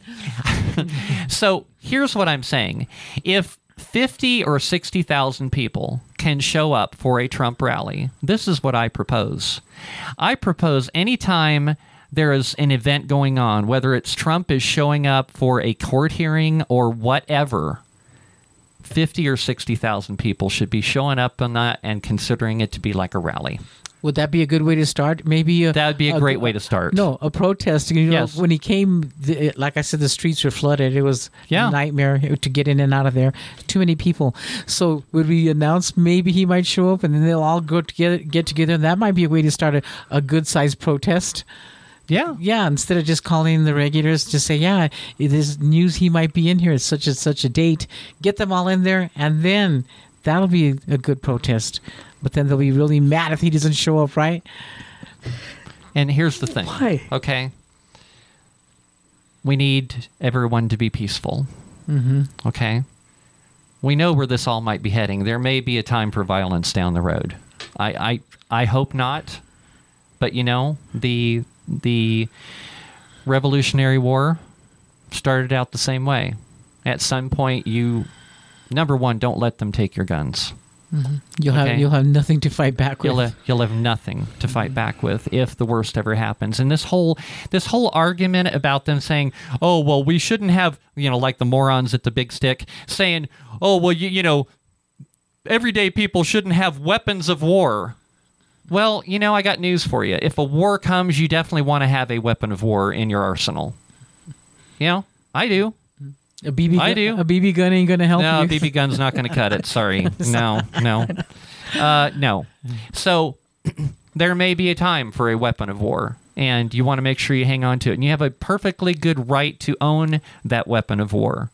[laughs] so here's what I'm saying. If 50 or 60,000 people can show up for a Trump rally, this is what I propose. I propose anytime there is an event going on, whether it's Trump is showing up for a court hearing or whatever, 50 or 60,000 people should be showing up on that and considering it to be like a rally. Would that be a good way to start? Maybe a, That would be a great way to start. No, a protest. You know, Yes. when he came, the, like I said, the streets were flooded. It was Yeah. a nightmare to get in and out of there. Too many people. So would we announce maybe he might show up, and then they'll all go together, get together, and that might be a way to start a, a good sized protest. Yeah. Yeah, instead of just calling the regulars, just say, yeah, it is news he might be in here at such and such a date. Get them all in there, and then that'll be a good protest. But then they'll be really mad if he doesn't show up, right? And here's the thing. Why? Okay. We need everyone to be peaceful. Mm-hmm. Okay. We know where this all might be heading. There may be a time for violence down the road. I, I, I hope not. But you know, the the Revolutionary War started out the same way. At some point, you number one, don't let them take your guns. Mm-hmm. You'll Okay. have you'll have nothing to fight back with. You'll have, you'll have nothing to fight mm-hmm. back with if the worst ever happens. And this whole this whole argument about them saying, "Oh, well, we shouldn't have," you know, like the morons at the Big Stick saying, "Oh, well, you, you know, everyday people shouldn't have weapons of war." Well, you know, I got news for you. If a war comes, you definitely want to have a weapon of war in your arsenal. You know, I do. a BB I gun, do. a BB gun ain't gonna help No, you. BB gun's not going to cut it. [laughs] Sorry. No, no. Uh, no. So [clears throat] there may be a time for a weapon of war, and you want to make sure you hang on to it. And you have a perfectly good right to own that weapon of war.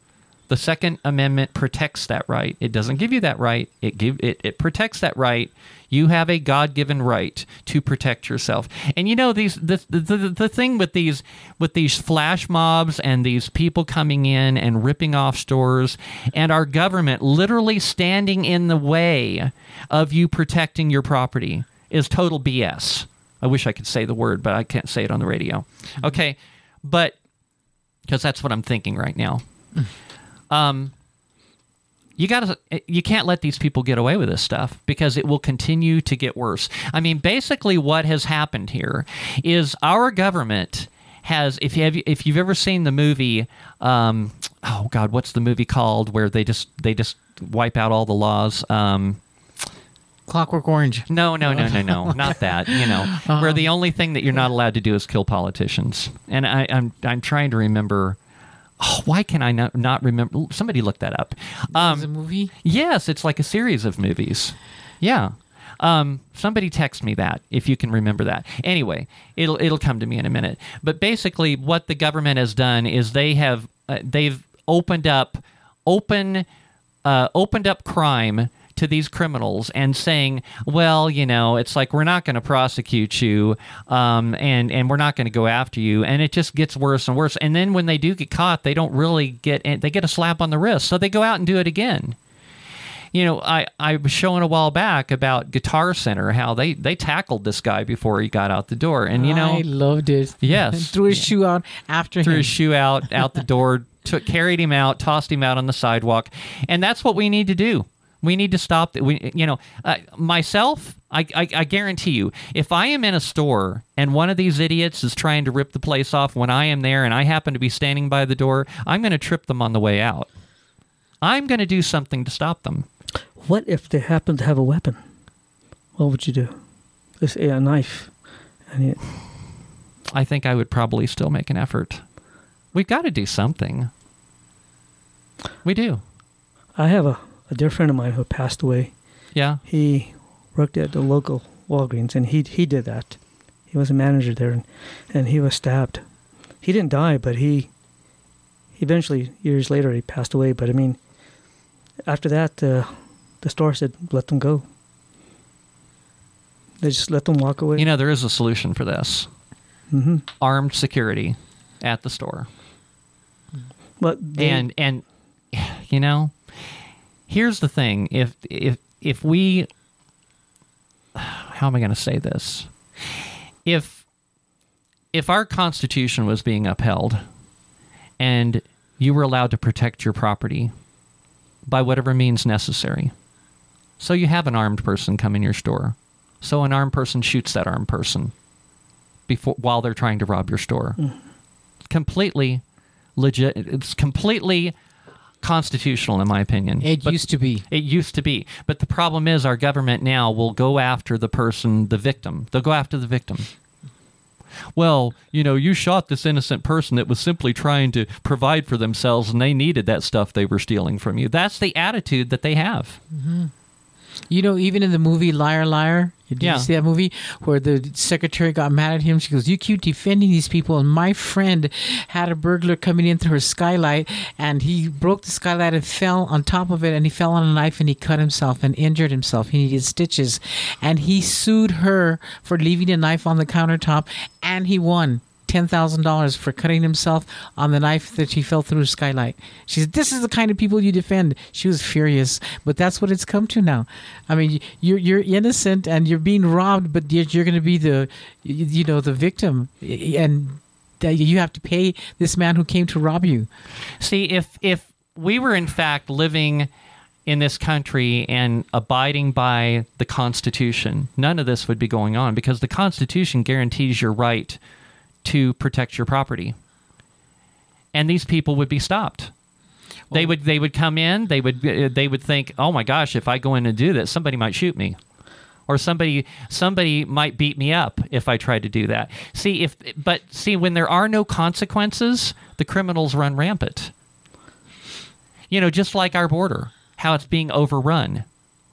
The Second Amendment protects that right. It doesn't give you that right. It give it, it protects that right. You have a God-given right to protect yourself. And you know these the, the the thing with these with these flash mobs and these people coming in and ripping off stores and our government literally standing in the way of you protecting your property is total BS. I wish I could say the word, but I can't say it on the radio. Mm-hmm. Okay, but because that's what I'm thinking right now. Mm. Um, you got to you can't let these people get away with this stuff because it will continue to get worse. I mean, basically what has happened here is our government has if you have if you've ever seen the movie um, oh god, what's the movie called where they just they just wipe out all the laws um, Clockwork Orange. no, no, no, no, no, [laughs] not that. You know, where the only thing that you're not allowed to do is kill politicians. And I, I'm I'm trying to remember. Oh, why can I not, not remember? Somebody look that up. Um, Is it a movie? Yes, it's like a series of movies. Yeah. Um, somebody text me that if you can remember that. Anyway, it'll it'll come to me in a minute. But basically, what the government has done is they have uh, they've opened up open uh, opened up crime to these criminals and saying, well, you know, it's like we're not going to prosecute you, um, and and we're not going to go after you, and it just gets worse and worse. And then when they do get caught, they don't really get they get a slap on the wrist, so they go out and do it again you know, I, I was showing a while back about Guitar Center how they, they tackled this guy before he got out the door, and you know, I loved it. Yes. And [laughs] threw his shoe out after threw him. his shoe out out the door, took carried him out, tossed him out on the sidewalk, and that's what we need to do. We need to stop. We, you know, uh, myself, I, I, I guarantee you, if I am in a store and one of these idiots is trying to rip the place off when I am there, and I happen to be standing by the door, I'm going to trip them on the way out. I'm going to do something to stop them. What if they happen to have a weapon? What would you do? Let's say a knife. And it, I think I would probably still make an effort. We've got to do something. We do. I have a, a dear friend of mine who passed away. Yeah. He worked at the local Walgreens, and he he did that. He was a manager there, and, and he was stabbed. He didn't die, but he eventually years later he passed away. But I mean, after that, uh, the store said let them go. They just let them walk away. You know, there is a solution for this hmm armed security at the store. But they, and and [sighs] you know here's the thing. If if if we [sighs] how am i going to say this? If if our constitution was being upheld and you were allowed to protect your property by whatever means necessary so you have an armed person come in your store. So an armed person shoots that armed person before while they're trying to rob your store. Mm. Completely legit it's completely constitutional, in my opinion. It But- used to be. It used to be. But the problem is our government now will go after the person, the victim. They'll go after the victim. Well, you know, you shot this innocent person that was simply trying to provide for themselves and they needed that stuff they were stealing from you. That's the attitude that they have. Mm-hmm. You know, even in the movie Liar Liar, did Yeah. you see that movie where the secretary got mad at him? She goes, "You keep defending these people." And my friend had a burglar coming in through her skylight, and he broke the skylight and fell on top of it, and he fell on a knife and he cut himself and injured himself. He needed stitches, and he sued her for leaving a knife on the countertop, and he won. Ten thousand dollars for cutting himself on the knife that he fell through skylight. She said, "This is the kind of people you defend." She was furious, but that's what it's come to now. I mean, you're you're innocent and you're being robbed, but you're, you're going to be the, you know, the victim, and you have to pay this man who came to rob you. See, if if we were in fact living in this country and abiding by the Constitution, none of this would be going on because the Constitution guarantees your right to protect your property. And these people would be stopped. they would they would come in, they would uh, they would think, "Oh my gosh, if I go in and do this, somebody might shoot me." Or somebody somebody might beat me up if I tried to do that. See if but see when there are no consequences, the criminals run rampant you know, just like our border, how it's being overrun.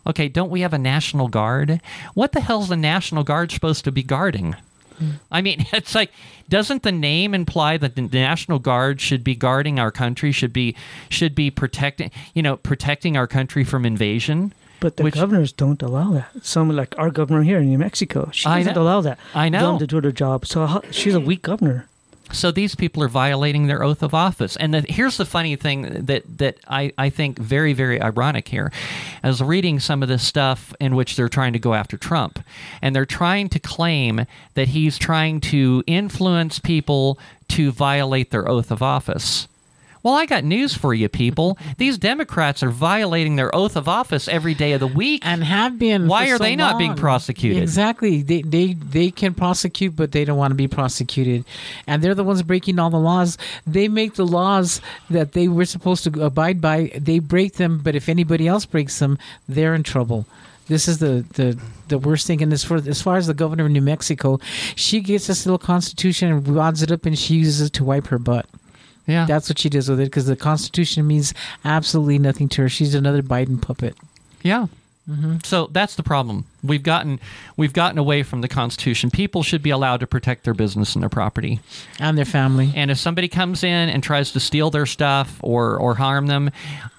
Okay, don't we have a National Guard? What the hell's the National Guard supposed to be guarding? Mm. I mean, [laughs] it's like, doesn't the name imply that the National Guard should be guarding our country, should be should be protecting, you know, protecting our country from invasion? But the Which- governors don't allow that. Some like our governor here in New Mexico, she I doesn't know. allow that. I know. them to do their job. So how, she's a weak governor. So these people are violating their oath of office. And the, here's the funny thing that that I, I think very very ironic here. I was reading some of this stuff in which they're trying to go after Trump, and they're trying to claim that he's trying to influence people to violate their oath of office. Well, I got news for you, people. [laughs] These Democrats are violating their oath of office every day of the week. and have been. Why for are so they not being prosecuted? Exactly. They they they can prosecute, but they don't want to be prosecuted, and they're the ones breaking all the laws. They make the laws that they were supposed to abide by. They break them, but if anybody else breaks them, they're in trouble. This is the, the, the worst thing. And as far, as far as the governor of New Mexico, she gets this little constitution and wads it up and she uses it to wipe her butt. Yeah, That's what she does with it because the Constitution means absolutely nothing to her. She's another Biden puppet. Yeah. So that's the problem. We've gotten we've gotten away from the Constitution. People should be allowed to protect their business and their property. And their family. And if somebody comes in and tries to steal their stuff or or harm them,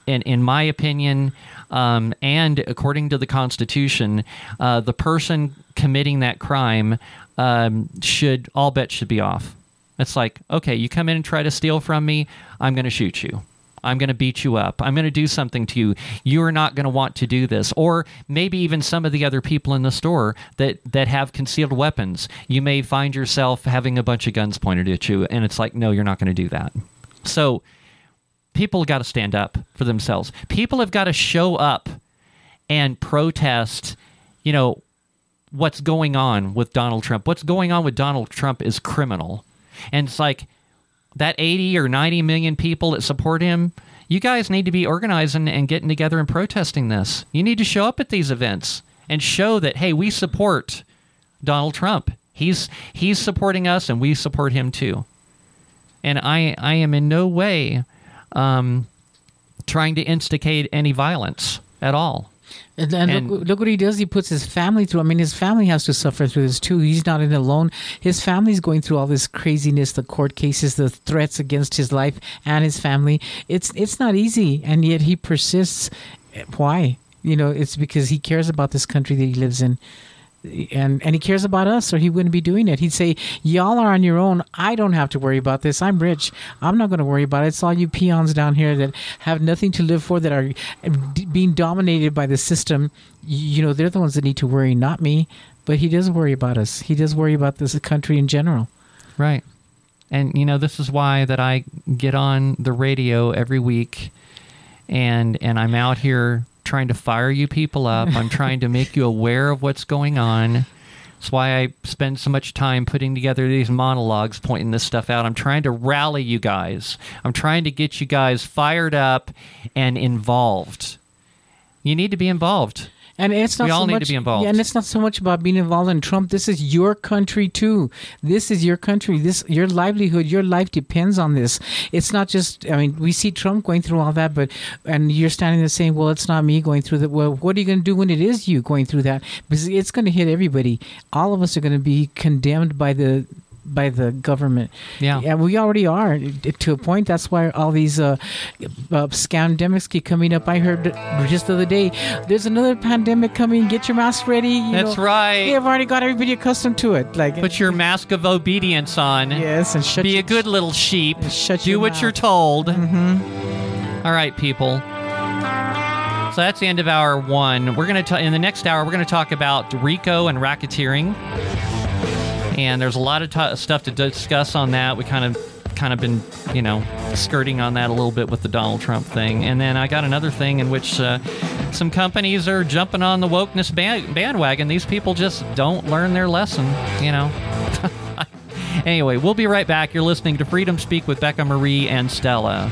in in my opinion, um, and according to the Constitution, uh, the person committing that crime um, should all bets should be off. It's like, okay, you come in and try to steal from me, I'm going to shoot you. I'm going to beat you up. I'm going to do something to you. You are not going to want to do this. Or maybe even some of the other people in the store that, that have concealed weapons. You may find yourself having a bunch of guns pointed at you, and it's like, no, you're not going to do that. So people got to stand up for themselves. People have got to show up and protest, you know, what's going on with Donald Trump. What's going on with Donald Trump is criminal. And it's like that 80 or 90 million people that support him, you guys need to be organizing and getting together and protesting this. You need to show up at these events and show that hey, we support Donald Trump. He's he's supporting us and we support him too. And I I am in no way um, trying to instigate any violence at all. And, and, And- look, look what he does. He puts his family through. I mean, his family has to suffer through this too. He's not in alone. His family's going through all this craziness, the court cases, the threats against his life and his family. It's it's not easy, and yet he persists. Why? You know, it's because he cares about this country that he lives in. And and he cares about us, or he wouldn't be doing it. He'd say, "Y'all are on your own. I don't have to worry about this. I'm rich. I'm not going to worry about it. It's all you peons down here that have nothing to live for, that are d- being dominated by the system. You know, they're the ones that need to worry, not me. But he does worry about us. He does worry about this country in general. Right. And you know, this is why that I get on the radio every week and and I'm out here trying to fire you people up. I'm trying to make you aware of what's going on. That's why I spend so much time putting together these monologues, pointing this stuff out. I'm trying to rally you guys. I'm trying to get you guys fired up and involved. You need to be involved. And it's not We so all need to much, be involved. Yeah, and it's not so much about being involved in Trump. This is your country too. This is your country. This your livelihood, your life depends on this. It's not just. I mean, we see Trump going through all that, but and you're standing there saying, "Well, it's not me going through that." Well, what are you going to do when it is you going through that? Because it's going to hit everybody. All of us are going to be condemned by the by the government. Yeah. Yeah, we already are to a point. That's why all these uh, uh, scandemics keep coming up. I heard just the other day, there's another pandemic coming. Get your mask ready. You That's know, right. They have already got everybody accustomed to it. Like Put your mask of obedience on. yes, and shut Be your- a good little sheep. Shut Do your what mouth. you're told. Mm-hmm. right, people. So that's the end of hour one. We're gonna ta- in the next hour. We're gonna talk about RICO and racketeering, and there's a lot of t- stuff to discuss on that. We kind of kind of been you know skirting on that a little bit with the Donald Trump thing, and then I got another thing in which uh, some companies are jumping on the wokeness band- bandwagon. These people just don't learn their lesson, you know. [laughs] Anyway, we'll be right back. You're listening to Freedom Speak with Becca Mari and Stella.